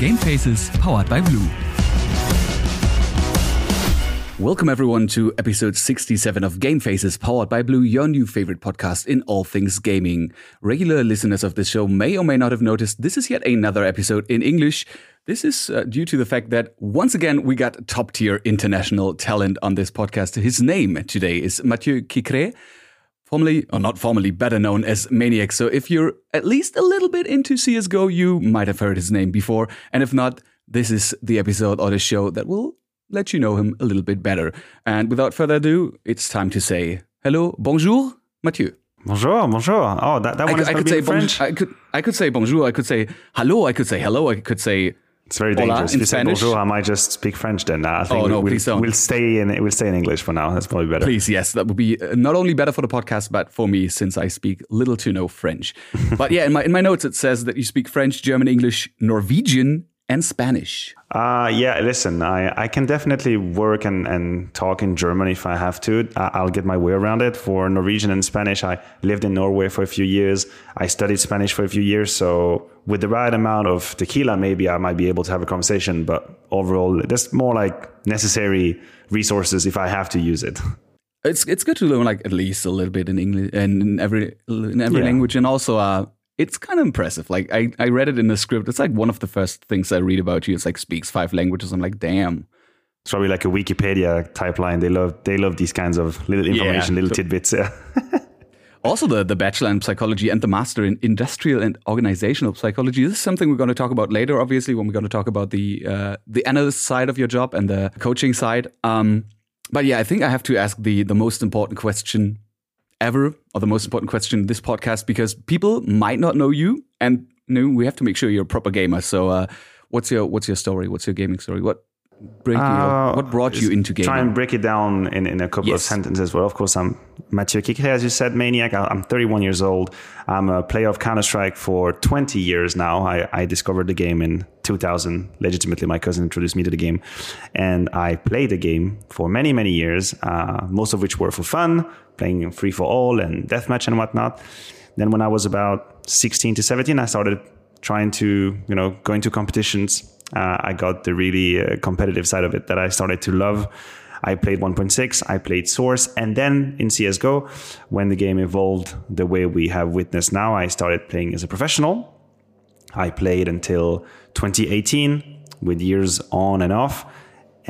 Game Faces powered by Blue. Welcome everyone to episode 67 of Game Faces powered by Blue, your new favorite podcast in all things gaming. Regular listeners of this show may or may not have noticed this is yet another episode in English. This is uh, due to the fact that once again we got top tier international talent on this podcast. His name today is Mathieu Quiquerez formerly, or not formerly, better known as Maniac. So if you're at least a little bit into CSGO, you might have heard his name before. And if not, this is the episode or the show that will let you know him a little bit better. And without further ado, it's time to say hello, bonjour, Mathieu. Bonjour, bonjour. Oh, that, that one I, is I could say be in French. I could I could say bonjour. I could say hello. I could say hello. I could say It's very Hola dangerous. in If you say bonjour, I might just speak French then. I think Oh, no, we'll, please don't. we'll stay in we'll stay in English for now. That's probably better. Please, yes, that would be uh, not only better for the podcast, but for me since I speak little to no French. but yeah, in my in my notes it says that you speak French, German, English, Norwegian, and Spanish. Uh, yeah, listen, I, I can definitely work and, and talk in German if I have to. I, I'll get my way around it. For Norwegian and Spanish, I lived in Norway for a few years. I studied Spanish for a few years. So, with the right amount of tequila, maybe I might be able to have a conversation. But overall, that's more like necessary resources if I have to use it. It's it's good to learn like at least a little bit in English and in every in every Yeah. language, and also uh, it's kind of impressive. Like I I read it in the script. It's like one of the first things I read about you. It's like speaks five languages. I'm like, damn. It's probably like a Wikipedia type line. They love they love these kinds of little information, little so- tidbits. Yeah. Also, the, the bachelor in psychology and the master in industrial and organizational psychology. This is something we're going to talk about later, obviously, when we're going to talk about the uh, the analyst side of your job and the coaching side. Um, but yeah, I think I have to ask the the most important question ever, or the most important question in this podcast, because people might not know you, and know, we have to make sure you're a proper gamer. So, uh, what's your what's your story? What's your gaming story? What break you, Uh, what brought you into gaming? Try and break it down in, in a couple of sentences. Well, of course, I'm Mathieu Quiquerez, as you said, Maniac. I'm 31 years old. I'm a player of Counter Strike for 20 years now. I, I discovered the game in 2000. Legitimately, my cousin introduced me to the game. And I played the game for many, many years, uh, most of which were for fun, playing free for all and deathmatch and whatnot. Then, when I was about 16 to 17, I started trying to you know go into competitions uh, i got the really uh, competitive side of it that i started to love i played 1.6 i played source and then in csgo when the game evolved the way we have witnessed now i started playing as a professional I played until 2018 with years on and off.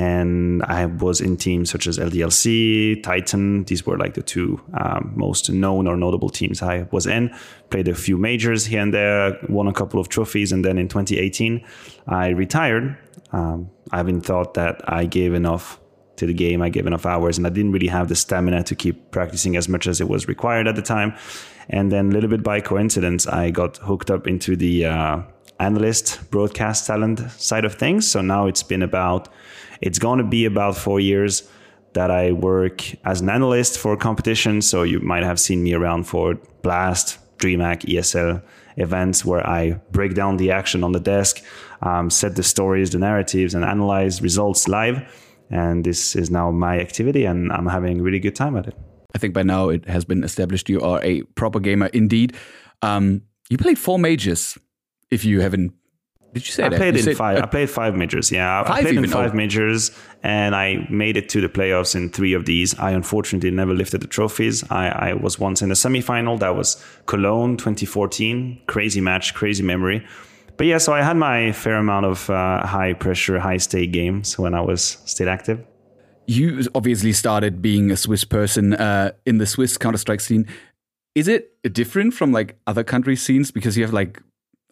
And I was in teams such as LDLC, Titan. These were like the two um, most known or notable teams I was in. Played a few majors here and there, won a couple of trophies. And then in 2018, I retired. Um, I've been thought that I gave enough to the game. I gave enough hours and I didn't really have the stamina to keep practicing as much as it was required at the time. And then a little bit by coincidence, I got hooked up into the uh, analyst broadcast talent side of things. So now it's been about, it's going to be about four years that I work as an analyst for competitions. So you might have seen me around for Blast, DreamHack, ESL events where I break down the action on the desk, um, set the stories, the narratives, and analyze results live. And this is now my activity, and I'm having a really good time at it. I think by now it has been established you are a proper gamer indeed. Um, you played four majors. If you haven't, did you say I that? played You in said- five. uh, I played five majors. Yeah, I- I played in five five Oh. majors, and I made it to the playoffs in three of these. I unfortunately never lifted the trophies. I, I was once in the semifinal. That was Cologne 2014. Crazy match, crazy memory. But yeah, so I had my fair amount of uh, high pressure, high stake games when I was still active. you obviously started being a Swiss person uh, in the Swiss Counter Strike scene. Is it different from like other country scenes because you have like,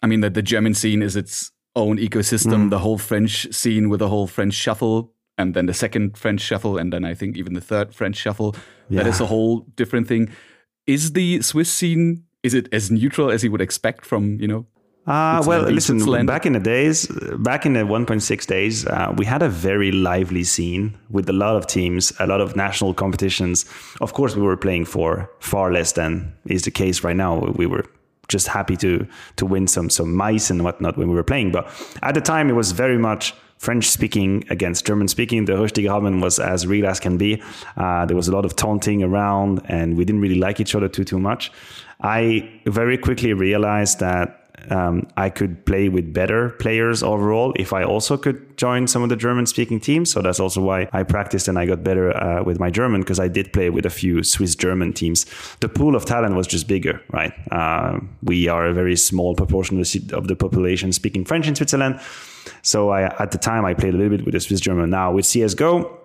I mean, the, the German scene is its own ecosystem. Mm. The whole French scene with the whole French shuffle, and then the second French shuffle, and then I think even the third French shuffle. That is a whole different thing. Is the Swiss scene is it as neutral as you would expect from you know? Uh, well, listen, back in the days, back in the 1.6 days, uh, we had a very lively scene with a lot of teams, a lot of national competitions. Of course, we were playing for far less than is the case right now. We were just happy to to win some some mice and whatnot when we were playing. But at the time, it was very much French speaking against German speaking. The Röstigraben was as real as can be. Uh, there was a lot of taunting around, and we didn't really like each other too too much. I very quickly realized that um, I could play with better players overall if I also could join some of the German speaking teams. So that's also why I practiced and I got better uh, with my German because I did play with a few Swiss German teams. The pool of talent was just bigger, right? Uh, we are a very small proportion of the population speaking French in Switzerland. So I, at the time, I played a little bit with the Swiss German. Now with CSGO,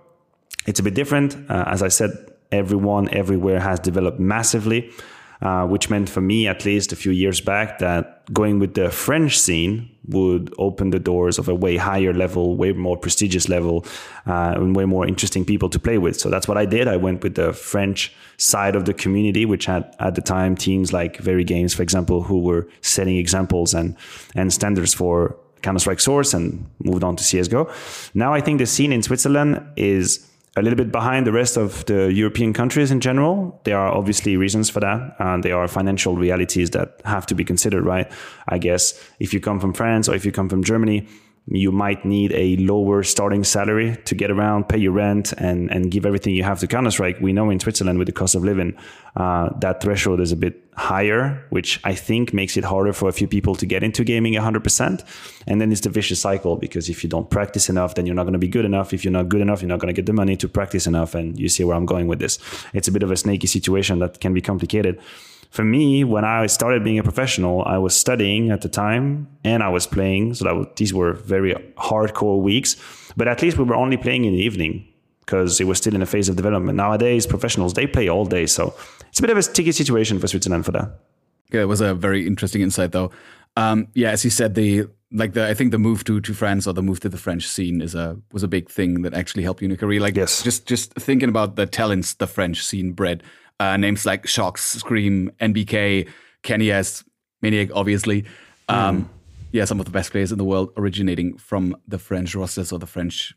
it's a bit different. Uh, as I said, everyone everywhere has developed massively uh, which meant for me, at least a few years back, that going with the French scene would open the doors of a way higher level, way more prestigious level, uh, and way more interesting people to play with. So that's what I did. I went with the French side of the community, which had at the time teams like VeryGames, for example, who were setting examples and and standards for Counter Strike Source, and moved on to CS:GO. Now I think the scene in Switzerland is a little bit behind the rest of the European countries in general. There are obviously reasons for that. And there are financial realities that have to be considered, right? I guess if you come from France or if you come from Germany, you might need a lower starting salary to get around, pay your rent, and and give everything you have to Counter Strike. We know in Switzerland with the cost of living, uh, that threshold is a bit higher, which I think makes it harder for a few people to get into gaming 100%. And then it's the vicious cycle because if you don't practice enough, then you're not going to be good enough. If you're not good enough, you're not going to get the money to practice enough. And you see where I'm going with this. It's a bit of a snaky situation that can be complicated for me, when I started being a professional, I was studying at the time and I was playing. So that these were very hardcore weeks. But at least we were only playing in the evening because it was still in a phase of development. Nowadays, professionals they play all day, so it's a bit of a sticky situation for Switzerland for that. Yeah, it was a very interesting insight, though. Um, yeah, as you said, the like the I think the move to to France or the move to the French scene is a was a big thing that actually helped you in your career. Like, yes. just just thinking about the talents the French scene bred uh, names like Shox, Scream, NBK, kennyS, Maniac, obviously. Um, mm. Yeah, some of the best players in the world originating from the French rosters or the French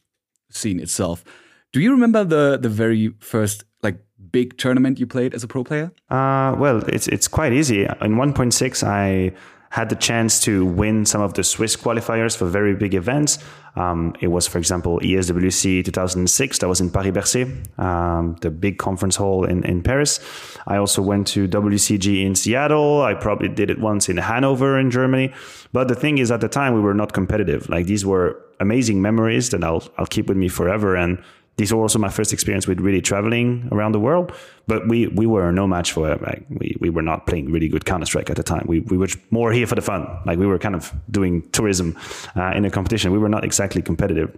scene itself. Do you remember the the very first like big tournament you played as a pro player? Uh, well, it's it's quite easy. In 1.6, I had the chance to win some of the Swiss qualifiers for very big events. Um, it was, for example, ESWC 2006, that was in Paris Bercy, um, the big conference hall in, in Paris. I also went to WCG in Seattle. I probably did it once in Hanover in Germany. But the thing is, at the time, we were not competitive. Like these were amazing memories that I'll, I'll keep with me forever. And these were also my first experience with really traveling around the world. But we we were no match for it. Like we, we were not playing really good Counter Strike at the time. We we were more here for the fun. Like we were kind of doing tourism uh, in a competition. We were not exactly competitive.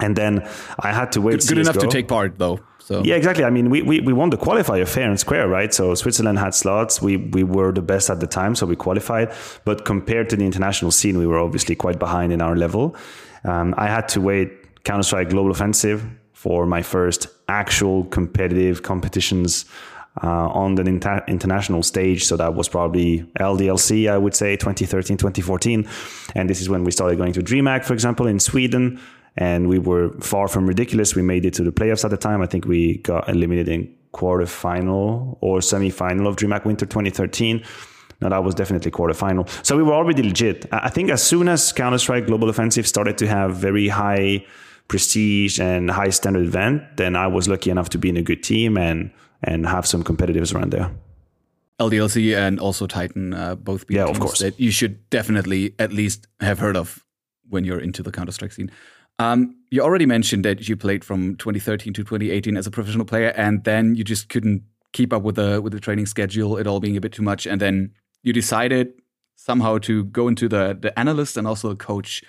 And then I had to wait. Good, good enough to take part, though. So yeah, exactly. I mean, we, we we won the qualifier fair and square, right? So Switzerland had slots. We we were the best at the time, so we qualified. But compared to the international scene, we were obviously quite behind in our level. Um, I had to wait Counter Strike Global Offensive for my first actual competitive competitions uh, on the inter- international stage. So that was probably LDLC, I would say, 2013, 2014. And this is when we started going to DreamHack, for example, in Sweden. And we were far from ridiculous. We made it to the playoffs at the time. I think we got eliminated in quarterfinal or semifinal of DreamHack Winter 2013. No, that was definitely quarterfinal. So we were already legit. I think as soon as Counter Strike Global Offensive started to have very high prestige and high standard event, then I was lucky enough to be in a good team and and have some competitives around there. LDLC and also Titan, uh, both yeah, of course. that you should definitely at least have heard of when you're into the Counter Strike scene. Um, you already mentioned that you played from 2013 to 2018 as a professional player, and then you just couldn't keep up with the with the training schedule, it all being a bit too much, and then you decided somehow to go into the the analyst and also coach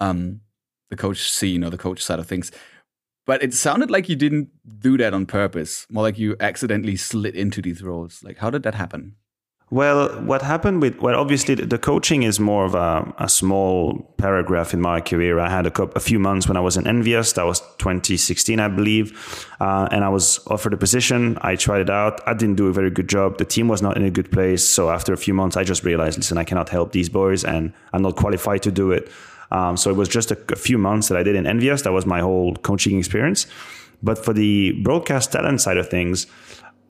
um, the coach scene or the coach side of things. But it sounded like you didn't do that on purpose, more like you accidentally slid into these roles. Like, how did that happen? Well, what happened with well, obviously the coaching is more of a, a small paragraph in my career. I had a, couple, a few months when I was in EnVyUs. That was 2016, I believe, uh, and I was offered a position. I tried it out. I didn't do a very good job. The team was not in a good place. So after a few months, I just realized, listen, I cannot help these boys, and I'm not qualified to do it. Um, so it was just a, a, few months that I did in EnVyUs. That was my whole coaching experience. But for the broadcast talent side of things,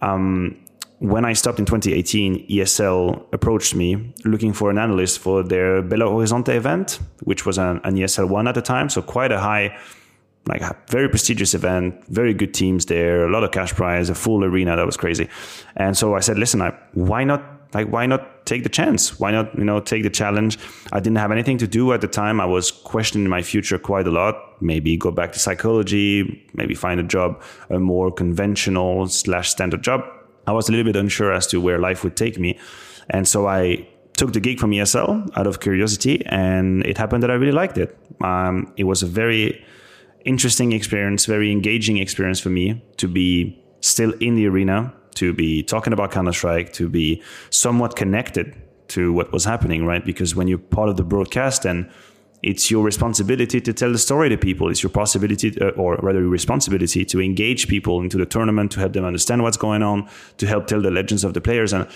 um, when I stopped in 2018, ESL approached me looking for an analyst for their Belo Horizonte event, which was an, an ESL one at the time. So quite a high, like very prestigious event, very good teams there, a lot of cash prize, a full arena. That was crazy. And so I said, listen, I, why not like why not take the chance? Why not you know take the challenge? I didn't have anything to do at the time. I was questioning my future quite a lot. Maybe go back to psychology maybe find a job a more conventional slash standard job. I was a little bit unsure as to where life would take me. And so i took the gig from esl out of curiosity and it happened that i really liked it. Um, it was a very interesting experience very engaging experience for me to be still in the arena to be talking about Counter Strike, to be somewhat connected to what was happening, right? Because when you're part of the broadcast, and it's your responsibility to tell the story to people. It's your possibility, uh, or rather, your responsibility to engage people into the tournament, to help them understand what's going on, to help tell the legends of the players. And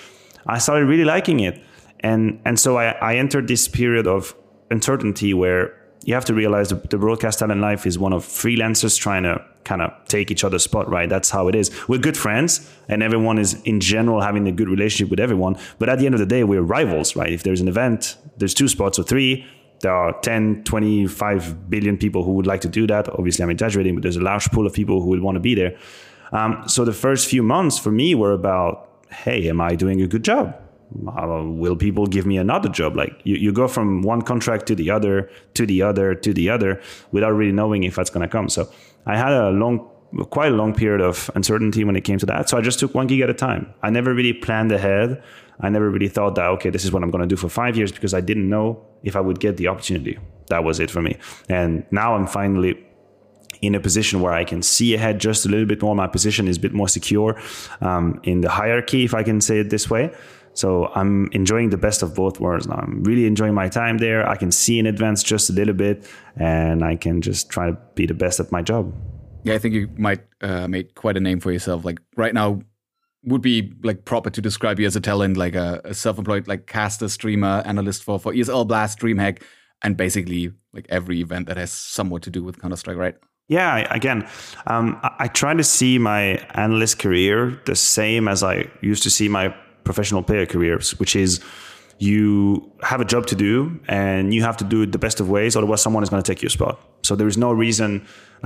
I started really liking it, and and so I, I entered this period of uncertainty where you have to realize the broadcast talent life is one of freelancers trying to kind of take each other's spot, right? That's how it is. We're good friends and everyone is in general having a good relationship with everyone. But at the end of the day, we're rivals, right? If there's an event, there's two spots or three, there are 10, 25 billion people who would like to do that. Obviously, I'm exaggerating, but there's a large pool of people who would want to be there. Um, so the first few months for me were about, hey, am I doing a good job? Uh, will people give me another job? Like you, you go from one contract to the other, to the other, to the other, without really knowing if that's going to come. So I had a long, quite a long period of uncertainty when it came to that. So I just took one gig at a time. I never really planned ahead. I never really thought that okay, this is what I'm going to do for five years because I didn't know if I would get the opportunity. That was it for me. And now I'm finally in a position where I can see ahead just a little bit more. My position is a bit more secure um, in the hierarchy, if I can say it this way. So I'm enjoying the best of both worlds now. I'm really enjoying my time there. I can see in advance just a little bit, and I can just try to be the best at my job. Yeah, I think you might uh, make quite a name for yourself. Like right now, would be like proper to describe you as a talent, like a, a self-employed like caster, streamer, analyst for for ESL Blast, DreamHack, and basically like every event that has somewhat to do with Counter Strike, right? Yeah, again, um, I, I try to see my analyst career the same as I used to see my professional player careers, which is you have a job to do and you have to do it the best of ways, otherwise someone is going to take your spot. So there is no reason.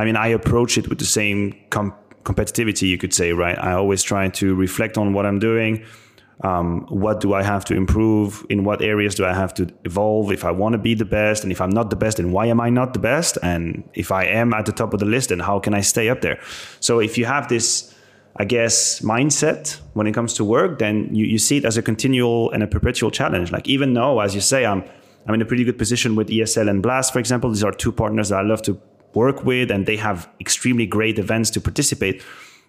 I mean, I approach it with the same com- competitivity, you could say, right? I always try to reflect on what I'm doing. Um, what do I have to improve? In what areas do I have to evolve? If I want to be the best, and if I'm not the best, then why am I not the best? And if I am at the top of the list, then how can I stay up there? So if you have this I guess, mindset when it comes to work, then you, you see it as a continual and a perpetual challenge. Like even though, as you say, I'm I'm in a pretty good position with ESL and Blast, for example. These are two partners that I love to work with, and they have extremely great events to participate.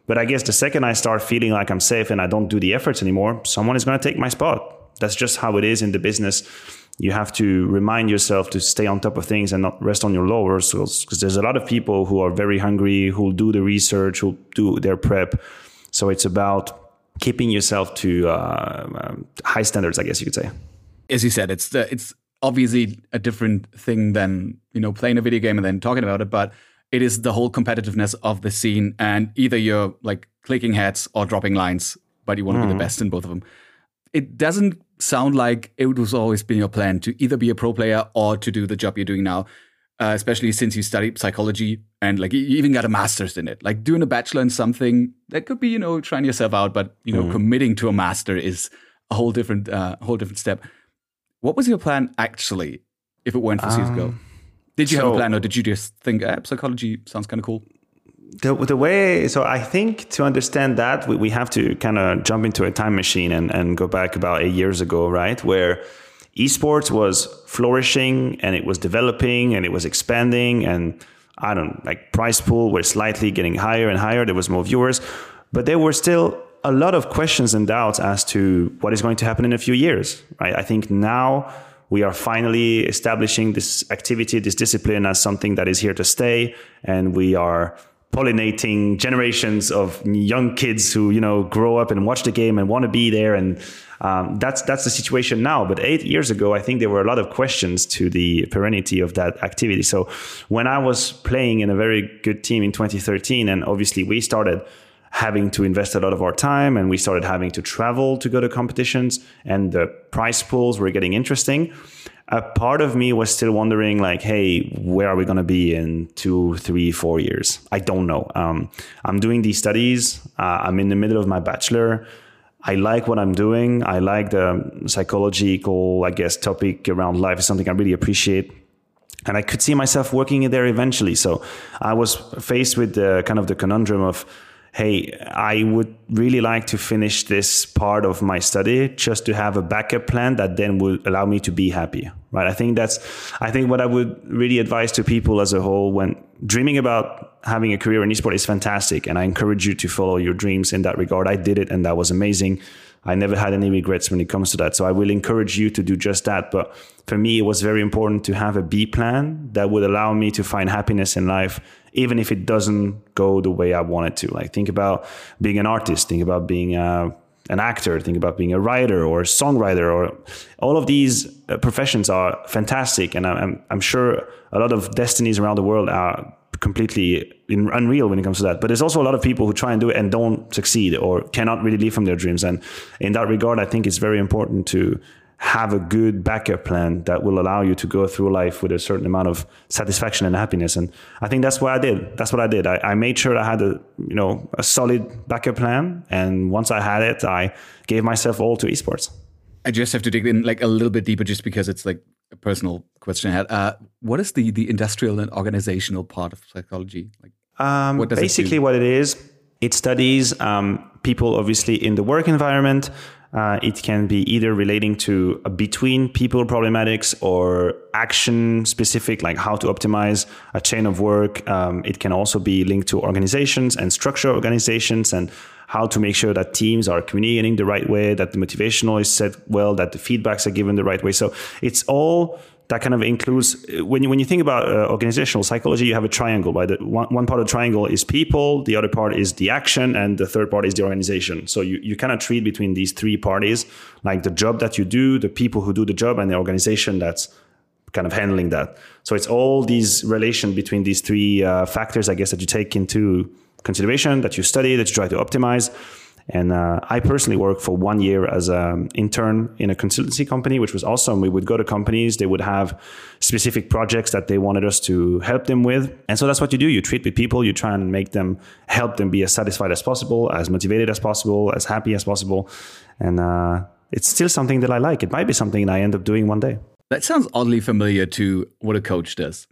But I guess the second I start feeling like I'm safe and I don't do the efforts anymore, someone is going to take my spot. That's just how it is in the business. You have to remind yourself to stay on top of things and not rest on your laurels because there's a lot of people who are very hungry, who'll do the research, who'll do their prep. So it's about keeping yourself to uh, um, high standards, I guess you could say. As you said, it's the, it's obviously a different thing than you know playing a video game and then talking about it, but it is the whole competitiveness of the scene, and either you're like clicking heads or dropping lines, but you want to mm. be the mm-hmm. best in both of them. It doesn't sound like it was always been your plan to either be a pro player or to do the job you're doing now. Uh, especially since you studied psychology and like you even got a master's in it. Like doing a bachelor in something that could be, you know, trying yourself out, but you know, mm. committing to a master is a whole different, uh, whole different step. What was your plan actually, if it weren't for um, CS:GO? Did you so, have a plan, or did you just think ah, psychology sounds kind of cool? The, the way so i think to understand that we, we have to kind of jump into a time machine and, and go back about eight years ago right? Where esports was flourishing and it was developing and it was expanding and i don't like price pool were slightly getting higher and higher. There was more viewers. But there were still a lot of questions and doubts as to what is going to happen in a few years right? I think now we are finally establishing this activity this discipline as something that is here to stay. And we are pollinating generations of young kids who you know grow up and watch the game and want to be there. And um, that's that's the situation now. But eight years ago i think there were a lot of questions to the perennity of that activity. So when i was playing in a very good team in 2013 and obviously we started having to invest a lot of our time and we started having to travel to go to competitions and the price pools were getting interesting a part of me was still wondering like hey where are we going to be in two three four years i don't know um, i'm doing these studies uh, i'm in the middle of my bachelor I like what I'm doing. I like the psychological, I guess, topic around life is something I really appreciate. And I could see myself working in there eventually. So I was faced with the kind of the conundrum of, hey, I would really like to finish this part of my study just to have a backup plan that then would allow me to be happy. Right. I think that's, I think what I would really advise to people as a whole when dreaming about having a career in esports is fantastic. And I encourage you to follow your dreams in that regard. I did it and that was amazing. I never had any regrets when it comes to that. So I will encourage you to do just that. But for me, it was very important to have a B plan that would allow me to find happiness in life, even if it doesn't go the way I want it to. Like think about being an artist, think about being a, an actor, think about being a writer or a songwriter, or all of these uh, professions are fantastic. And I'm, I'm sure a lot of destinies around the world are completely unreal when it comes to that. But there's also a lot of people who try and do it and don't succeed or cannot really live from their dreams. And in that regard, I think it's very important to have a good backup plan that will allow you to go through life with a certain amount of satisfaction and happiness. And I think that's what I did. That's what I did. I, I made sure I had a you know a solid backup plan. And once I had it, I gave myself all to esports. I just have to dig in like a little bit deeper, just because it's like a personal question I had. Uh, what is the the industrial and organizational part of psychology? Like, um, what basically it what it is, it studies um, people obviously in the work environment. Uh, it can be either relating to between people problematics or action specific, like how to optimize a chain of work. Um, it can also be linked to organizations and structure organizations and how to make sure that teams are communicating the right way, that the motivational is set well, that the feedbacks are given the right way. So it's all that kind of includes when you when you think about uh, organizational psychology, you have a triangle. Right, the one, one part of the triangle is people, the other part is the action, and the third part is the organization. So you you kind of treat between these three parties, like the job that you do, the people who do the job, and the organization that's kind of handling that. So it's all these relation between these three uh, factors, I guess, that you take into consideration, that you study, that you try to optimize. And uh, I personally worked for one year as an intern in a consultancy company, which was awesome. We would go to companies, they would have specific projects that they wanted us to help them with. And so that's what you do. You treat with people, you try and make them, help them be as satisfied as possible, as motivated as possible, as happy as possible. And uh, it's still something that I like. It might be something I end up doing one day. That sounds oddly familiar to what a coach does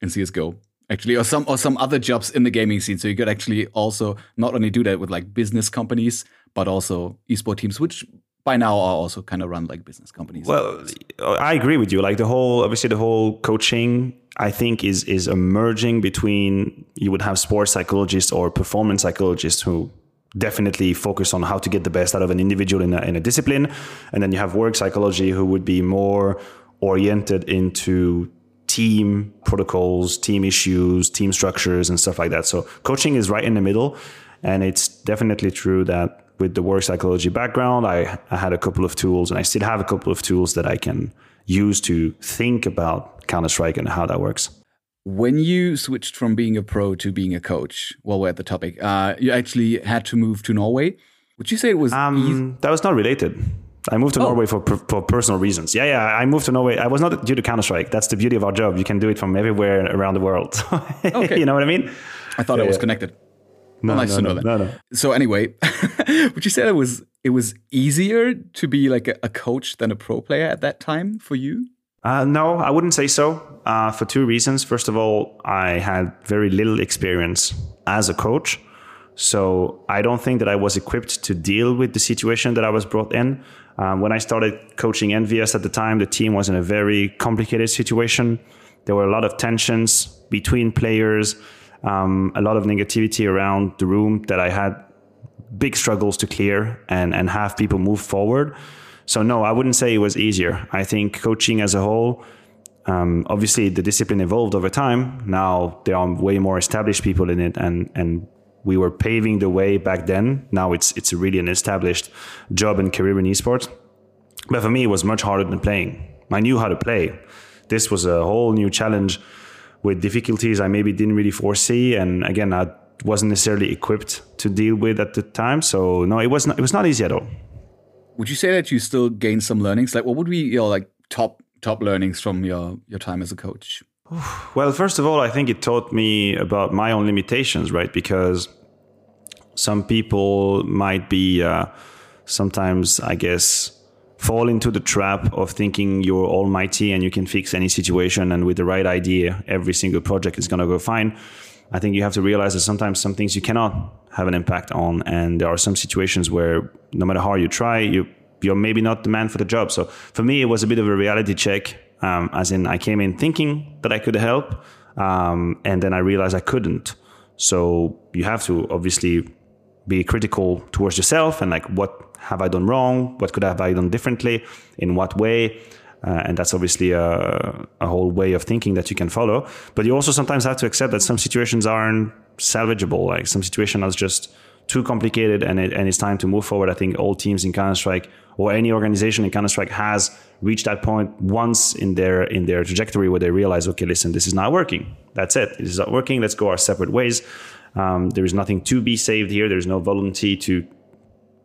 in CSGO actually or some or some other jobs in the gaming scene. So you could actually also not only do that with like business companies but also esport teams which by now are also kind of run like business companies. Well i agree with you. Like the whole obviously the whole coaching i think is is emerging between you would have sports psychologists or performance psychologists who definitely focus on how to get the best out of an individual in a, in a discipline. And then you have work psychology who would be more oriented into team protocols, team issues, team structures, and stuff like that. So coaching is right in the middle. And it's definitely true that with the work psychology background, I, I had a couple of tools and I still have a couple of tools that I can use to think about Counter Strike and how that works. When you switched from being a pro to being a coach, while we're at the topic, uh, you actually had to move to Norway. Would you say it was? Um, that was not related. I moved to oh. Norway for, for personal reasons. Yeah, yeah. I moved to Norway. I was not due to Counter Strike. That's the beauty of our job. You can do it from everywhere around the world. okay. you know what I mean? I thought yeah, it was connected. No, well, nice no, to know no, that. No, no. So anyway, would you say it was it was easier to be like a, a coach than a pro player at that time for you? Uh, no, I wouldn't say so. Uh, for two reasons. First of all, I had very little experience as a coach. So I don't think that I was equipped to deal with the situation that I was brought in. Um, when I started coaching EnVyUs at the time, the team was in a very complicated situation. There were a lot of tensions between players, um, a lot of negativity around the room that I had big struggles to clear and, and have people move forward. So, no, I wouldn't say it was easier. I think coaching as a whole, um, obviously, the discipline evolved over time. Now there are way more established people in it, and, and we were paving the way back then. Now it's it's really an established job and career in esports. But for me, it was much harder than playing. I knew how to play. This was a whole new challenge with difficulties I maybe didn't really foresee, and again, I wasn't necessarily equipped to deal with at the time. So no, it was not, it was not easy at all. Would you say that you still gained some learnings? Like, what would be your like top top learnings from your your time as a coach? Well, first of all, I think it taught me about my own limitations, right? Because some people might be uh, sometimes I guess fall into the trap of thinking you're almighty and you can fix any situation and with the right idea every single project is going to go fine i think you have to realize that sometimes some things you cannot have an impact on and there are some situations where no matter how you try you you're maybe not the man for the job so for me it was a bit of a reality check um, as in i came in thinking that i could help um, and then i realized i couldn't so you have to obviously be critical towards yourself and like what have I done wrong? What could I have I done differently? In what way? Uh, and that's obviously a, a, whole way of thinking that you can follow. But you also sometimes have to accept that some situations aren't salvageable. Like some situation is just too complicated, and it, and it's time to move forward. I think all teams in Counter Strike or any organization in Counter Strike has reached that point once in their in their trajectory where they realize, okay, listen, this is not working. That's it. This is not working. Let's go our separate ways. Um, there is nothing to be saved here. There's no volunteer to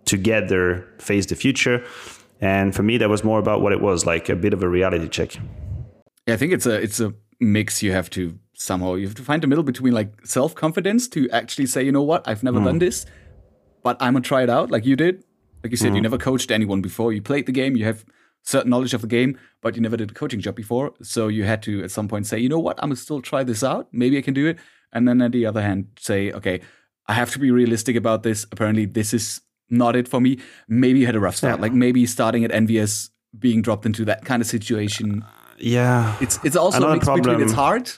together face the future. And for me, that was more about what it was like a bit of a reality check. Yeah, I think it's a it's a mix. You have to somehow you have to find the middle between like self confidence to actually say, you know what, I've never mm. done this, but I'm gonna try it out, like you did. Like you said, mm. you never coached anyone before. You played the game. You have certain knowledge of the game, but you never did a coaching job before. So you had to at some point say, you know what, I'm gonna still try this out. Maybe I can do it. And then on the other hand, say, okay, I have to be realistic about this. Apparently, this is not it for me. Maybe you had a rough start, yeah. like maybe starting at EnVyUs, being dropped into that kind of situation. Yeah, it's it's also a mix problem. between it's hard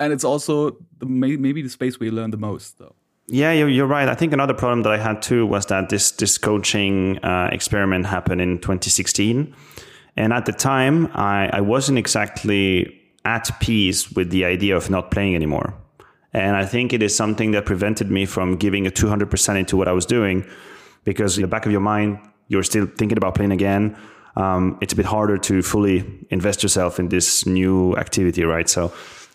and it's also the, maybe the space where you learn the most, though. Yeah, you're, you're right. I think another problem that I had too was that this this coaching uh, experiment happened in 2016, and at the time I, I wasn't exactly at peace with the idea of not playing anymore. And I think it is something that prevented me from giving a 200% into what I was doing because in the back of your mind, you're still thinking about playing again. Um, it's a bit harder to fully invest yourself in this new activity, right? So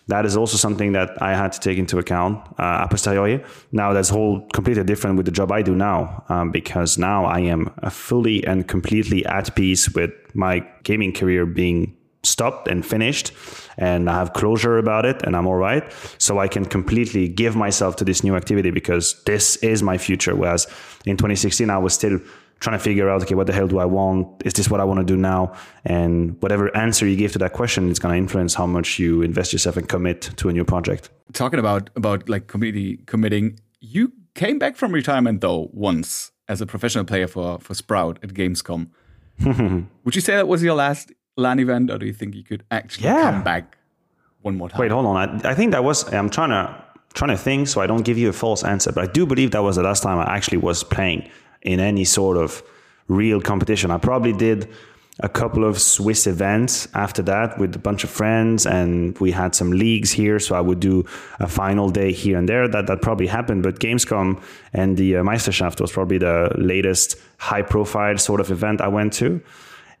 that is also something that I had to take into account uh, a posteriori. Now that's whole completely different with the job I do now um, because now I am fully and completely at peace with my gaming career being stopped and finished and I have closure about it and I'm all right. So I can completely give myself to this new activity because this is my future. Whereas in 2016, I was still trying to figure out, okay, what the hell do I want? Is this what I want to do now? And whatever answer you give to that question is going to influence how much you invest yourself and commit to a new project. Talking about, about like completely committing, you came back from retirement though once as a professional player for, for Sprout at Gamescom. Would you say that was your last LAN event, or do you think you could actually yeah. come back one more time? Wait, hold on. I, I think that was. I'm trying to trying to think, so I don't give you a false answer. But I do believe that was the last time I actually was playing in any sort of real competition. I probably did a couple of Swiss events after that with a bunch of friends, and we had some leagues here. So I would do a final day here and there. That that probably happened. But Gamescom and the uh, Meisterschaft was probably the latest high profile sort of event I went to.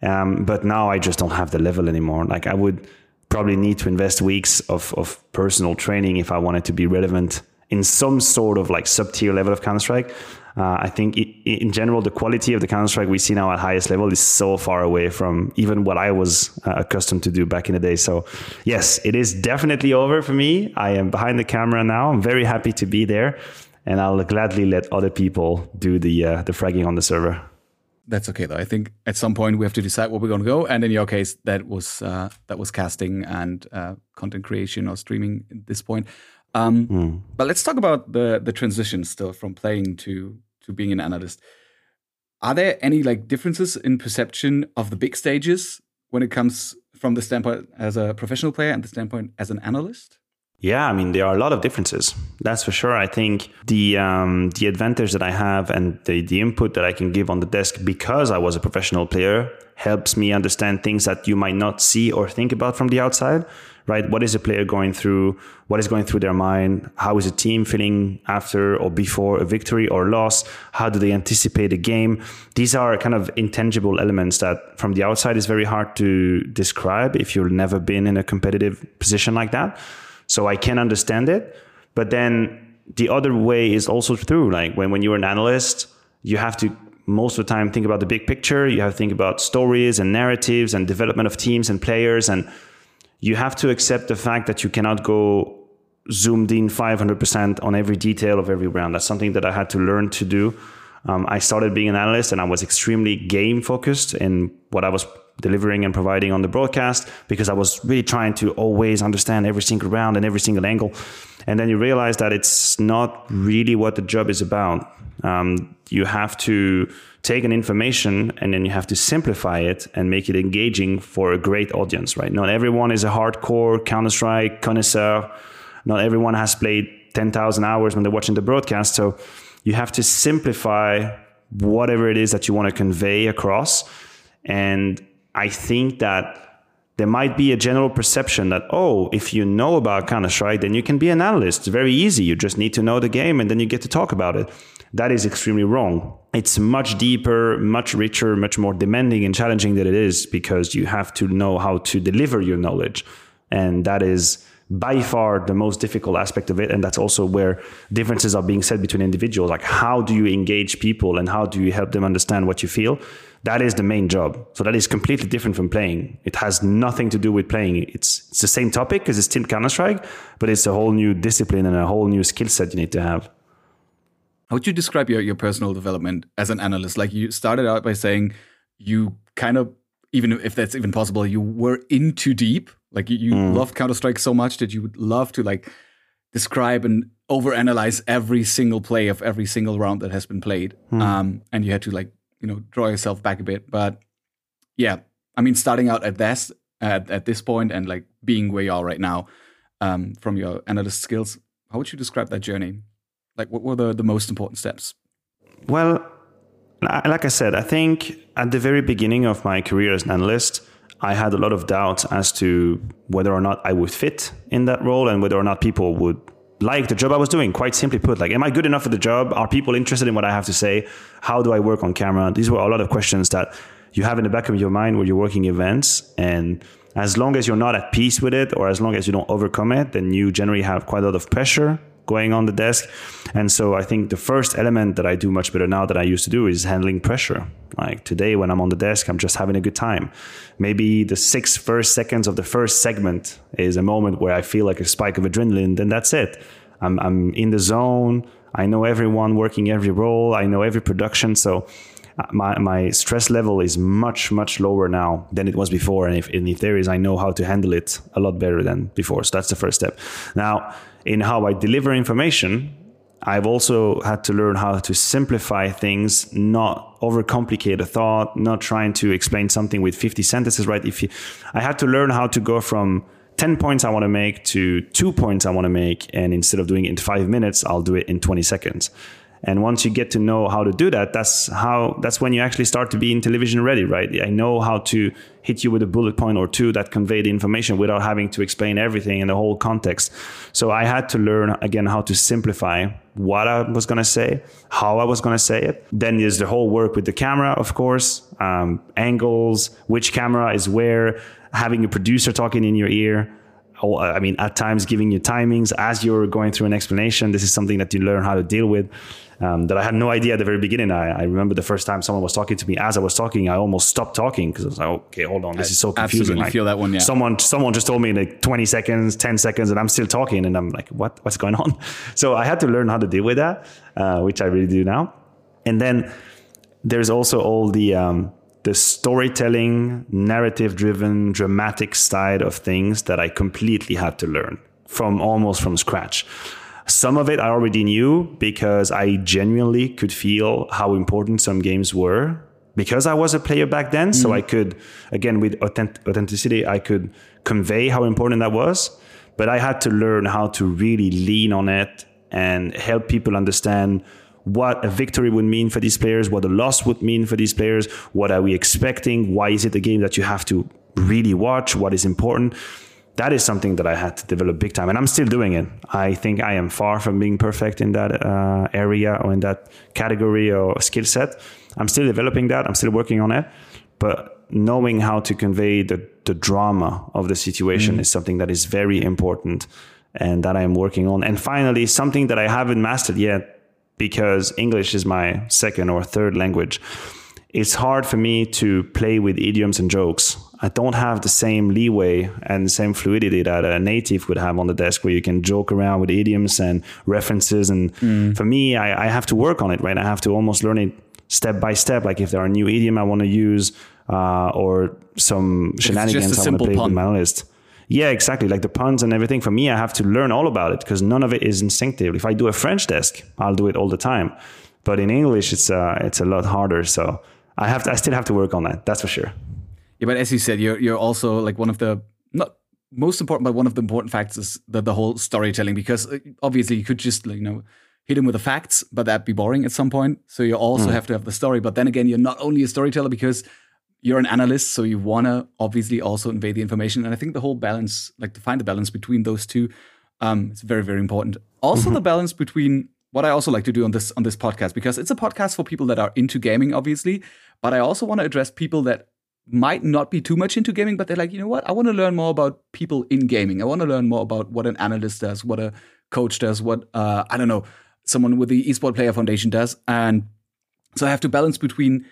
Um, but now I just don't have the level anymore. Like I would probably need to invest weeks of, of personal training if I wanted to be relevant in some sort of like sub tier level of Counter Strike. Uh, I think it, in general, the quality of the Counter Strike we see now at highest level is so far away from even what I was uh, accustomed to do back in the day. So, yes, it is definitely over for me. I am behind the camera now. I'm very happy to be there, and I'll gladly let other people do the uh, the fragging on the server that's okay though. I think at some point we have to decide where we're going to go. And in your case, that was uh, that was casting and uh, content creation or streaming at this point. Um, mm. But let's talk about the the transition still from playing to to being an analyst. Are there any like differences in perception of the big stages when it comes from the standpoint as a professional player and the standpoint as an analyst? Yeah, I mean there are a lot of differences. That's for sure. I think the um, the advantage that I have and the the input that I can give on the desk because I was a professional player helps me understand things that you might not see or think about from the outside. Right? What is a player going through? What is going through their mind? How is a team feeling after or before a victory or loss? How do they anticipate a game? These are kind of intangible elements that from the outside is very hard to describe if you've never been in a competitive position like that. So I can understand it. But then the other way is also through, Like when, when you're an analyst, you have to most of the time think about the big picture. You have to think about stories and narratives and development of teams and players. And you have to accept the fact that you cannot go zoomed in 500% on every detail of every round. That's something that I had to learn to do. Um, I started being an analyst and I was extremely game focused in what I was delivering and providing on the broadcast because I was really trying to always understand every single round and every single angle. And then you realize that it's not really what the job is about. Um, you have to take an information and then you have to simplify it and make it engaging for a great audience, right? Not everyone is a hardcore Counter Strike connoisseur. Not everyone has played 10,000 hours when they're watching the broadcast. So you have to simplify whatever it is that you want to convey across. And I think that there might be a general perception that, oh, if you know about Counter Strike, then you can be an analyst. It's very easy. You just need to know the game and then you get to talk about it. That is extremely wrong. It's much deeper, much richer, much more demanding and challenging than it is because you have to know how to deliver your knowledge. And that is by far the most difficult aspect of it. And that's also where differences are being said between individuals. Like, how do you engage people and how do you help them understand what you feel? That is the main job. So that is completely different from playing. It has nothing to do with playing. It's it's the same topic because it's still Counter Strike, but it's a whole new discipline and a whole new skill set you need to have. How would you describe your, your personal development as an analyst? Like you started out by saying you kind of, even if that's even possible, you were in too deep. Like you, you mm. loved Counter Strike so much that you would love to like describe and overanalyze every single play of every single round that has been played. Mm. Um, and you had to like you know draw yourself back a bit. But yeah, I mean, starting out at this at, at this point and like being where you are right now um, from your analyst skills, how would you describe that journey? Like, what were the, the most important steps? Well, like I said, I think at the very beginning of my career as an analyst, I had a lot of doubt as to whether or not I would fit in that role and whether or not people would like the job I was doing. Quite simply put, like, am I good enough for the job? Are people interested in what I have to say? How do I work on camera? These were a lot of questions that you have in the back of your mind when you're working events. And as long as you're not at peace with it, or as long as you don't overcome it, then you generally have quite a lot of pressure going on the desk. And so I think the first element that I do much better now than I used to do is handling pressure. Like today, when I'm on the desk, I'm just having a good time. Maybe the six first seconds of the first segment is a moment where I feel like a spike of adrenaline, then that's it. I'm, I'm in the zone. I know everyone working every role. I know every production. So uh, my, my stress level is much, much lower now than it was before. And if, and if there is, I know how to handle it a lot better than before. So that's the first step. Now, in how I deliver information, I've also had to learn how to simplify things, not overcomplicate a thought, not trying to explain something with 50 sentences, right? If you, I had to learn how to go from 10 points I want to make to two points I want to make. And instead of doing it in five minutes, I'll do it in 20 seconds. And once you get to know how to do that, that's how that's when you actually start to be in television ready, right? I know how to hit you with a bullet point or two that convey the information without having to explain everything in the whole context. So I had to learn again how to simplify what I was going to say, how I was going to say it. Then there's the whole work with the camera, of course, um, angles, which camera is where, having a producer talking in your ear. I mean, at times giving you timings as you're going through an explanation. This is something that you learn how to deal with um, that I had no idea at the very beginning. I, I, remember the first time someone was talking to me as I was talking, I almost stopped talking because I was like, okay, hold on, this is so confusing. Absolutely like, feel that one. Yeah. Someone, someone just told me like 20 seconds, 10 seconds, and I'm still talking, and I'm like, what, what's going on? So I had to learn how to deal with that, uh, which I really do now. And then there's also all the um, the storytelling, narrative driven, dramatic side of things that I completely had to learn from almost from scratch. Some of it I already knew because I genuinely could feel how important some games were because I was a player back then. Mm. So I could, again, with authentic- authenticity, I could convey how important that was. But I had to learn how to really lean on it and help people understand what a victory would mean for these players, what a loss would mean for these players, what are we expecting, why is it a game that you have to really watch, what is important that is something that I had to develop big time, and I'm still doing it. I think I am far from being perfect in that uh, area or in that category or skill set. I'm still developing that. I'm still working on it, but knowing how to convey the the drama of the situation mm. is something that is very important, and that I am working on. And finally, something that I haven't mastered yet because English is my second or third language it's hard for me to play with idioms and jokes. I don't have the same leeway and the same fluidity that a native would have on the desk where you can joke around with idioms and references. And mm. for me, I, I, have to work on it, right? I have to almost learn it step by step. Like if there are new idiom I want to use uh, or some shenanigans I want to play pun. with my list. Yeah, exactly. Like the puns and everything. For me, I have to learn all about it because none of it is instinctive. If I do a French desk, I'll do it all the time. But in English, it's uh, it's a lot harder. So I have to, I still have to work on that. That's for sure. Yeah, but as you said, you're you're also like one of the not most important, but one of the important facts is the the whole storytelling because uh, obviously you could just you know hit him with the facts, but that'd be boring at some point. So you also mm. have to have the story. But then again, you're not only a storyteller because you're an analyst, so you wanna obviously also invade the information. And I think the whole balance, like to find the balance between those two, um, it's very very important. Also, mm-hmm. the balance between what I also like to do on this on this podcast because it's a podcast for people that are into gaming, obviously, but I also want to address people that might not be too much into gaming, but they're like, you know what? I want to learn more about people in gaming. I want to learn more about what an analyst does, what a coach does, what uh, I don't know, someone with the Esport Player Foundation does, and so I have to balance between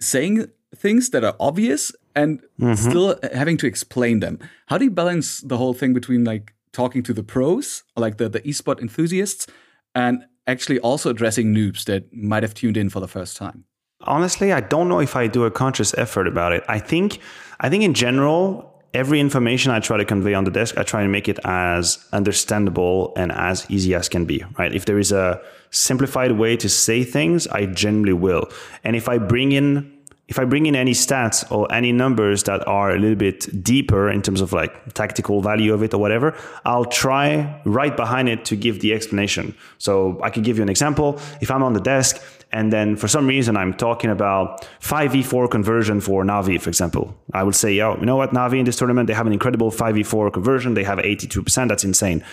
saying things that are obvious and mm-hmm. still having to explain them. How do you balance the whole thing between like talking to the pros, like the the esport enthusiasts, and actually also addressing noobs that might have tuned in for the first time? honestly, I don't know if I do a conscious effort about it. I think, I think in general, every information I try to convey on the desk, I try to make it as understandable and as easy as can be, right? If there is a simplified way to say things, I generally will. And if I bring in if I bring in any stats or any numbers that are a little bit deeper in terms of like tactical value of it or whatever, I'll try right behind it to give the explanation. So I could give you an example. If I'm on the desk and then for some reason I'm talking about 5v4 conversion for Navi, for example, I would say, oh, you know what, Navi in this tournament, they have an incredible 5v4 conversion. They have 82%. That's insane.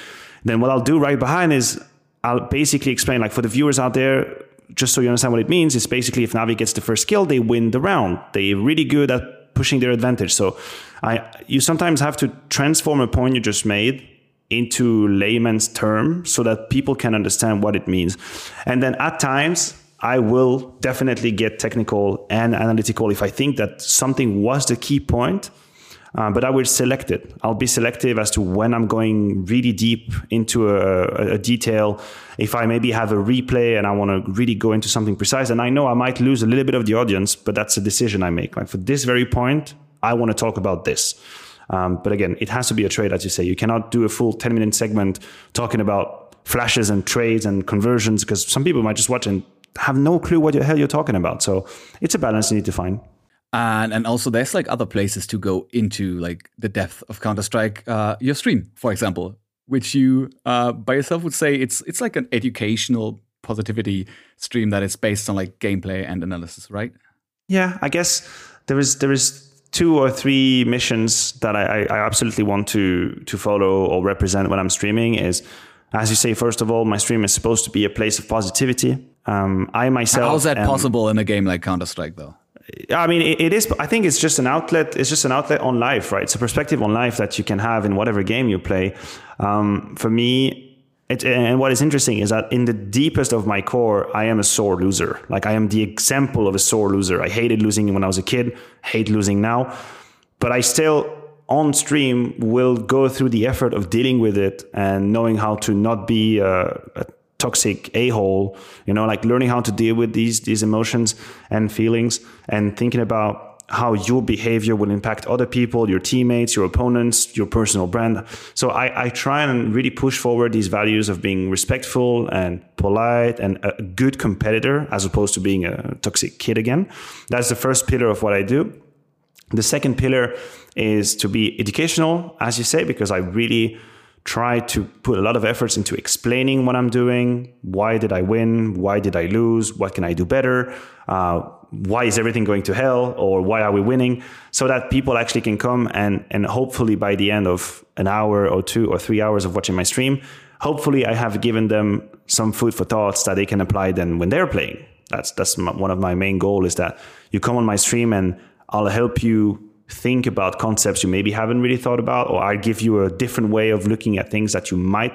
Then what I'll do right behind is I'll basically explain, like for the viewers out there, just so you understand what it means, it's basically if Navi gets the first kill, they win the round. They're really good at pushing their advantage. So I, you sometimes have to transform a point you just made into layman's term so that people can understand what it means. And then at times, I will definitely get technical and analytical if I think that something was the key point uh, but I will select it. I'll be selective as to when I'm going really deep into a, a, detail. If I maybe have a replay and I want to really go into something precise, and I know I might lose a little bit of the audience, but that's a decision I make. Like for this very point, I want to talk about this. Um, but again, it has to be a trade, as you say. You cannot do a full 10 minute segment talking about flashes and trades and conversions because some people might just watch and have no clue what the hell you're talking about. So it's a balance you need to find and and also there's like other places to go into like the depth of Counter Strike. Uh, your stream, for example, which you uh, by yourself would say it's it's like an educational positivity stream that is based on like gameplay and analysis, right? Yeah, I guess there is there is two or three missions that I, I absolutely want to to follow or represent when I'm streaming. Is as you say, first of all, my stream is supposed to be a place of positivity. Um, I myself. How's that am, possible in a game like Counter Strike, though? I mean, it, it is. I think it's just an outlet. It's just an outlet on life, right? It's a perspective on life that you can have in whatever game you play. Um, for me, it, and what is interesting is that in the deepest of my core, I am a sore loser. Like I am the example of a sore loser. I hated losing when I was a kid. Hate losing now, but I still on stream will go through the effort of dealing with it and knowing how to not be a toxic a-hole you know like learning how to deal with these these emotions and feelings and thinking about how your behavior will impact other people your teammates your opponents your personal brand. So i, I try and really push forward these values of being respectful and polite and a good competitor as opposed to being a toxic kid again. That's the first pillar of what i do. The second pillar is to be educational as you say because i really try to put a lot of efforts into explaining what I'm doing. Why did I win? Why did I lose? What can I do better? Uh, why is everything going to hell? Or why are we winning? So that people actually can come and, and hopefully by the end of an hour or two or three hours of watching my stream, hopefully I have given them some food for thoughts that they can apply then when they're playing. That's, that's one of my main goal is that you come on my stream and I'll help you think about concepts you maybe haven't really thought about, or I'll give you a different way of looking at things that you might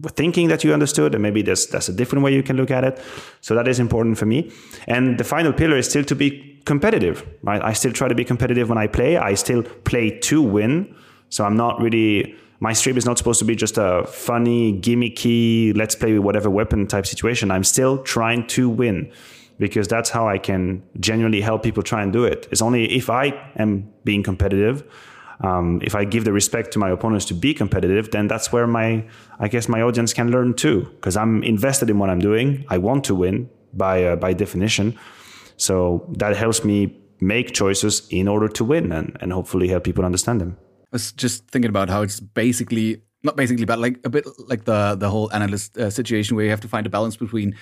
were thinking that you understood, and maybe there's that's a different way you can look at it. So that is important for me. And the final pillar is still to be competitive, right? I still try to be competitive when I play. I still play to win. So I'm not really my stream is not supposed to be just a funny, gimmicky, let's play with whatever weapon type situation. I'm still trying to win because that's how I can genuinely help people try and do it. It's only if I am being competitive, um, if I give the respect to my opponents to be competitive, then that's where my, I guess, my audience can learn too. Because I'm invested in what I'm doing. I want to win by uh, by definition. So that helps me make choices in order to win and, and hopefully help people understand them I was just thinking about how it's basically not basically, but like a bit like the the whole analyst uh, situation where you have to find a balance between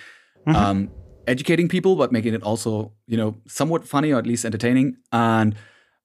mm-hmm. um, educating people but making it also you know somewhat funny or at least entertaining. And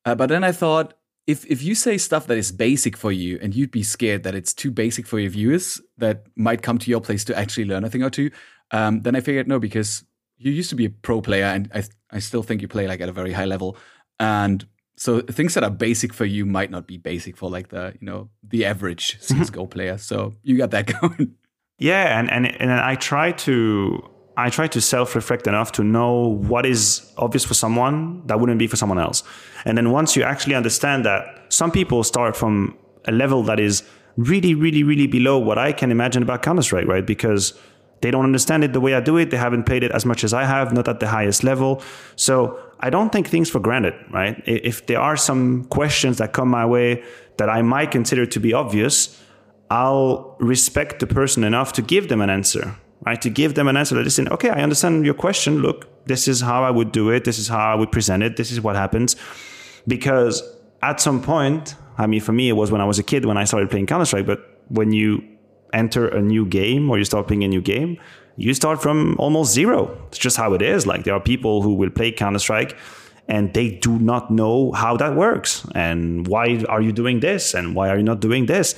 uh, but then I thought if if you say stuff that is basic for you and you'd be scared that it's too basic for your viewers that might come to your place to actually learn a thing or two, um, then I figured no because you used to be a pro player and I I still think you play like at a very high level and so things that are basic for you might not be basic for like the you know the average. CS:GO player. So you got that going. Yeah, and and and I try to I try to self reflect enough to know what is obvious for someone that wouldn't be for someone else. And then once you actually understand that some people start from a level that is really, really, really below what I can imagine about Counter Strike, right? Because they don't understand it the way I do it. They haven't played it as much as I have, not at the highest level. So I don't take things for granted, right? If there are some questions that come my way that I might consider to be obvious, I'll respect the person enough to give them an answer, right? To give them an answer is, okay, I understand your question. Look, this is how I would do it. This is how I would present it. This is what happens. Because at some point, I mean, for me, it was when I was a kid when I started playing Counter Strike, but when you enter a new game or you start playing a new game, you start from almost zero. It's just how it is. Like there are people who will play Counter Strike and they do not know how that works and why are you doing this and why are you not doing this.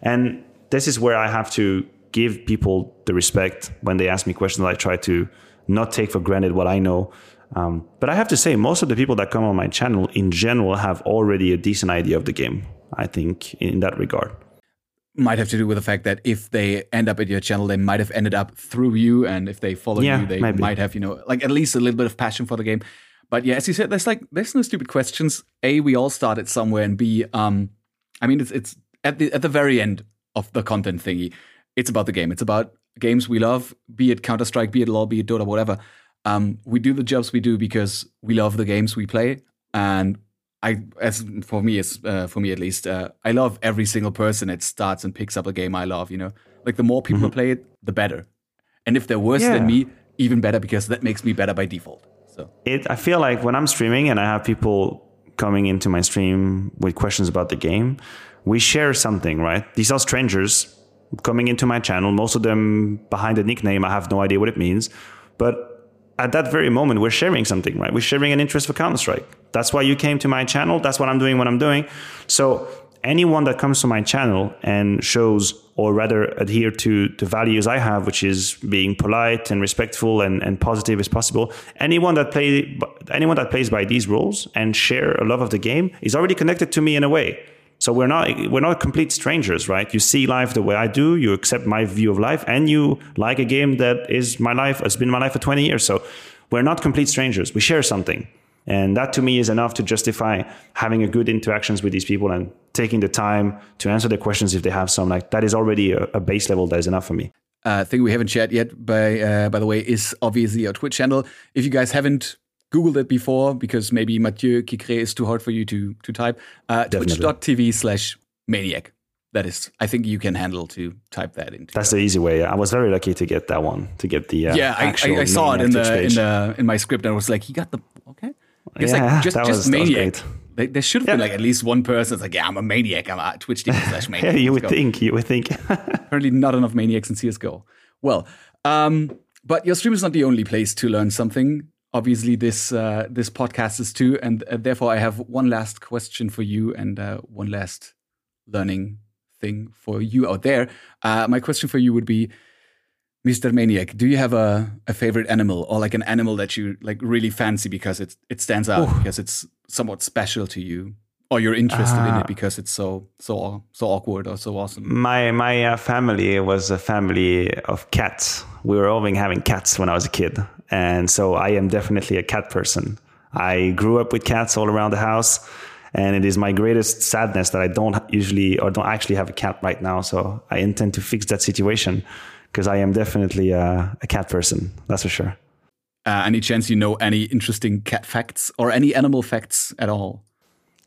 And this is where I have to give people the respect when they ask me questions. I try to not take for granted what I know. Um, but I have to say, most of the people that come on my channel in general have already a decent idea of the game. I think in that regard might have to do with the fact that if they end up at your channel, they might have ended up through you, and if they follow yeah, you, they maybe. might have you know like at least a little bit of passion for the game. But yeah, as you said, there's like there's no stupid questions. A, we all started somewhere, and B, um, I mean it's it's at the at the very end of the content thingy, it's about the game. It's about games we love, be it Counter Strike, be it LoL, be it Dota, whatever. Um, we do the jobs we do because we love the games we play, and I as for me as uh, for me at least, uh, I love every single person that starts and picks up a game I love. You know, like the more people mm-hmm. play it, the better. And if they're worse yeah. than me, even better because that makes me better by default. So it, I feel like when I'm streaming and I have people coming into my stream with questions about the game, we share something, right? These are strangers coming into my channel. Most of them behind a nickname, I have no idea what it means, but at that very moment, we're sharing something, right? We're sharing an interest for Counter Strike. That's why you came to my channel. That's what I'm doing. What I'm doing. So anyone that comes to my channel and shows, or rather adhere to the values I have, which is being polite and respectful and, and positive as possible, anyone that play anyone that plays by these rules and share a love of the game is already connected to me in a way. So we're not we're not complete strangers, right? You see life the way I do, you accept my view of life, and you like a game that is my life, has been my life for 20 years. So we're not complete strangers. We share something. And that to me is enough to justify having a good interactions with these people and taking the time to answer their questions if they have some. Like that is already a, a base level that is enough for me. Uh, thing we haven't shared yet, by uh, by the way, is obviously our Twitch channel. If you guys haven't Googled it before because maybe Mathieu Quiquerez is too hard for you to to type. Uh, Twitch.tv slash maniac. That is, I think you can handle to type that into. That's the easy way. I was very lucky to get that one to get the uh, yeah. I, I, I saw it in the page. in the in my script and I was like, he got the okay. It's yeah, like just that just was, maniac. Like, there should have yeah. been like at least one person that's like, yeah, I'm a maniac. I'm at Twitch TV slash maniac. yeah, you would think. You would think. Apparently, not enough maniacs in CS:GO. Well, um, but your stream is not the only place to learn something obviously this uh, this podcast is too, and uh, therefore I have one last question for you and uh, one last learning thing for you out there. Uh, my question for you would be, Mr. Maniac, do you have a, a favorite animal or like an animal that you like really fancy because it it stands out Ooh. because it's somewhat special to you? Or you're interested in it ah. because it's so so so awkward or so awesome. My my uh, family was a family of cats. We were always having cats when I was a kid, and so I am definitely a cat person. I grew up with cats all around the house, and it is my greatest sadness that I don't usually or don't actually have a cat right now. So I intend to fix that situation because I am definitely a, a, cat person. That's for sure. Uh, any chance you know any interesting cat facts or any animal facts at all?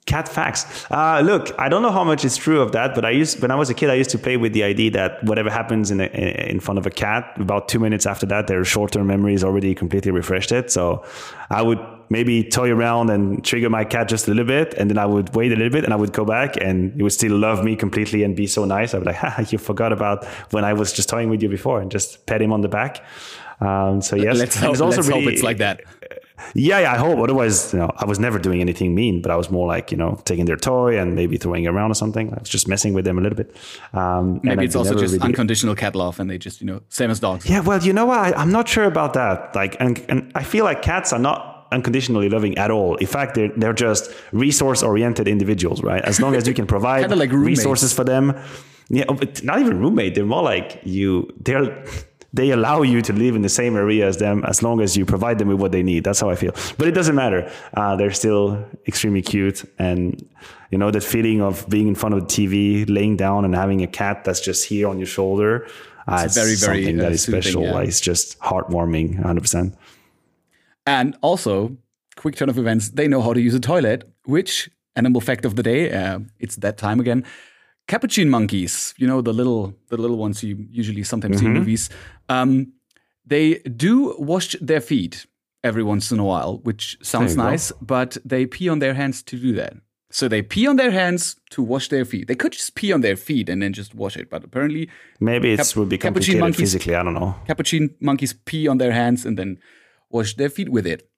Cat facts. Uh, look, I don't know how much is true of that, but I used when I was a kid, I used to play with the idea that whatever happens in a, in front of a cat, about two minutes after that, their short-term memory is already completely refreshed. It so I would maybe toy around and trigger my cat just a little bit, and then I would wait a little bit, and I would go back, and it would still love me completely and be so nice. I'd be like, "Ha, you forgot about when I was just toying with you before," and just pet him on the back. Um, so yes, let's, hope, let's really, hope it's like that. Yeah, yeah, I hope. Otherwise, you know, I was never doing anything mean, but I was more like, you know, taking their toy and maybe throwing it around or something. I was just messing with them a little bit. Um, maybe it's also just really unconditional cat love and they just, you know, same as dogs. Yeah, well, you know what? I, am not sure about that. Like, and, and I feel like cats are not unconditionally loving at all. In fact, they're, they're just resource oriented individuals, right? As long as you can provide like resources for them. Yeah, but not even roommate. They're more like you, they're, they allow you to live in the same area as them as long as you provide them with what they need. That's how I feel. But it doesn't matter. Uh, they're still extremely cute. And, you know, that feeling of being in front of the TV, laying down and having a cat that's just here on your shoulder. Uh, it's, very, very something uh, that is special. Yeah. It's just heartwarming, 100%. And also, quick turn of events, they know how to use a toilet, which, animal fact of the day, uh, it's that time again capuchin monkeys, you know, the little the little ones you usually sometimes mm-hmm. see in mm-hmm. movies, um, they do wash their feet every once in a while, which sounds nice, go. but they pee on their hands to do that. So they pee on their hands to wash their feet. They could just pee on their feet and then just wash it, but apparently maybe it cap- would be complicated monkeys, physically. I don't know. Capuchin monkeys pee on their hands and then wash their feet with it.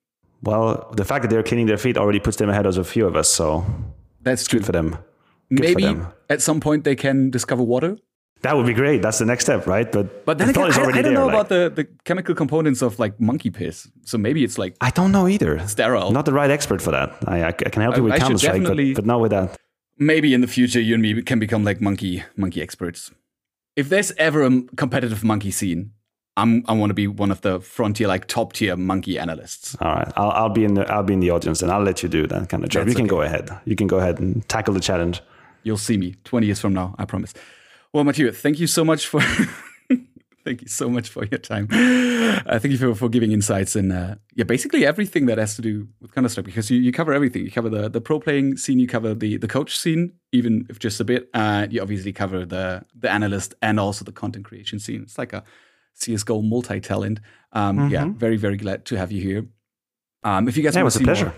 Well, the fact that they're cleaning their feet already puts them ahead of a few of us, so that's good for them. Good Maybe at some point they can discover water. That would be great. That's the next step, right? But but then the again, I, I, don't there, know like, about the, the chemical components of like monkey piss. So maybe it's like I don't know either. Sterile. Not the right expert for that. I, I can help you with Counter Strike, but, but not with that. Maybe in the future you and me can become like monkey monkey experts. If there's ever a competitive monkey scene, I'm I want to be one of the frontier like top tier monkey analysts. All right, I'll, I'll be in the I'll be in the audience and I'll let you do that kind of job. That's you can okay. go ahead. You can go ahead and tackle the challenge. You'll see me 20 years from now, I promise. Well, Mathieu, thank you so much for thank you so much for your time. Uh, thank you for, for giving insights and uh, yeah, basically everything that has to do with Counter Strike because you, you cover everything. You cover the, the pro playing scene, you cover the, the coach scene, even if just a bit. Uh, you obviously cover the the analyst and also the content creation scene. It's like a CS:GO multi talent. Um, mm-hmm. Yeah, very very glad to have you here. Um, if you guys yeah, want to see a pleasure. More,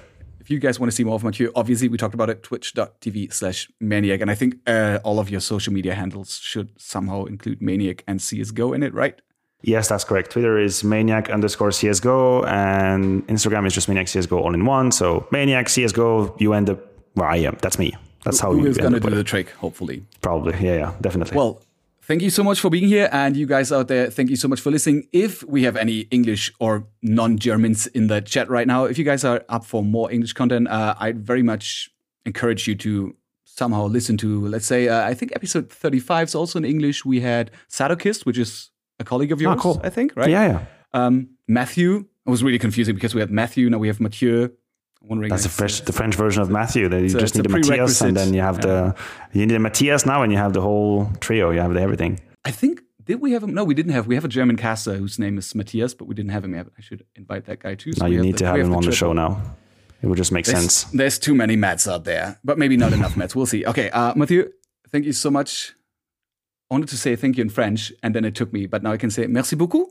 if you guys want to see more of Mathieu, obviously we talked about it, twitch.tv slash maniac. And I think uh, all of your social media handles should somehow include maniac and CSGO in it, right? Yes, that's correct. Twitter is maniac underscore CSGO and Instagram is just maniac CSGO all in one. So maniac CSGO, you end up where I am. That's me. That's how Who you is going to do the trick, hopefully. Probably. Yeah, yeah, definitely. Well, Thank you so much for being here. And you guys out there, thank you so much for listening. If we have any English or non Germans in the chat right now, if you guys are up for more English content, uh, I'd very much encourage you to somehow listen to, let's say, uh, I think episode 35 is also in English. We had Sadokist, which is a colleague of ah, yours, oh, cool. I think, right? Yeah, yeah. Um, Matthew, it was really confusing because we had Matthew, now we have Mathieu. Wondering That's the French, the French version of Matthew. That you just need a Matthias, and then you have yeah. the you need a Matthias now, and you have the whole trio. You have the everything. I think did we have him? No, we didn't have. We have a German caster whose name is Matthias, but we didn't have him yet. I should invite that guy too. So now you need the, to have him have on the show now. It would just make there's, sense. There's too many Mats out there, but maybe not enough Mats. We'll see. Okay, uh, Mathieu, thank you so much. I wanted to say thank you in French, and then it took me, but now I can say merci beaucoup.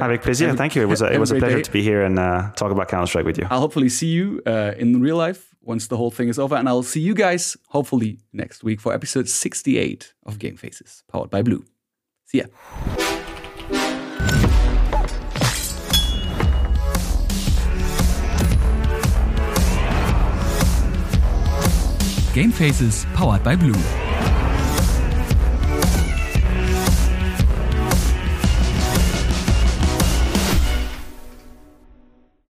Avec plaisir. Thank you. It was a, it was a pleasure day. to be here and uh, talk about Counter Strike with you. I'll hopefully see you uh, in real life once the whole thing is over, and I'll see you guys hopefully next week for episode 68 of Game Faces, powered by Blue. See ya. Game Faces powered by Blue.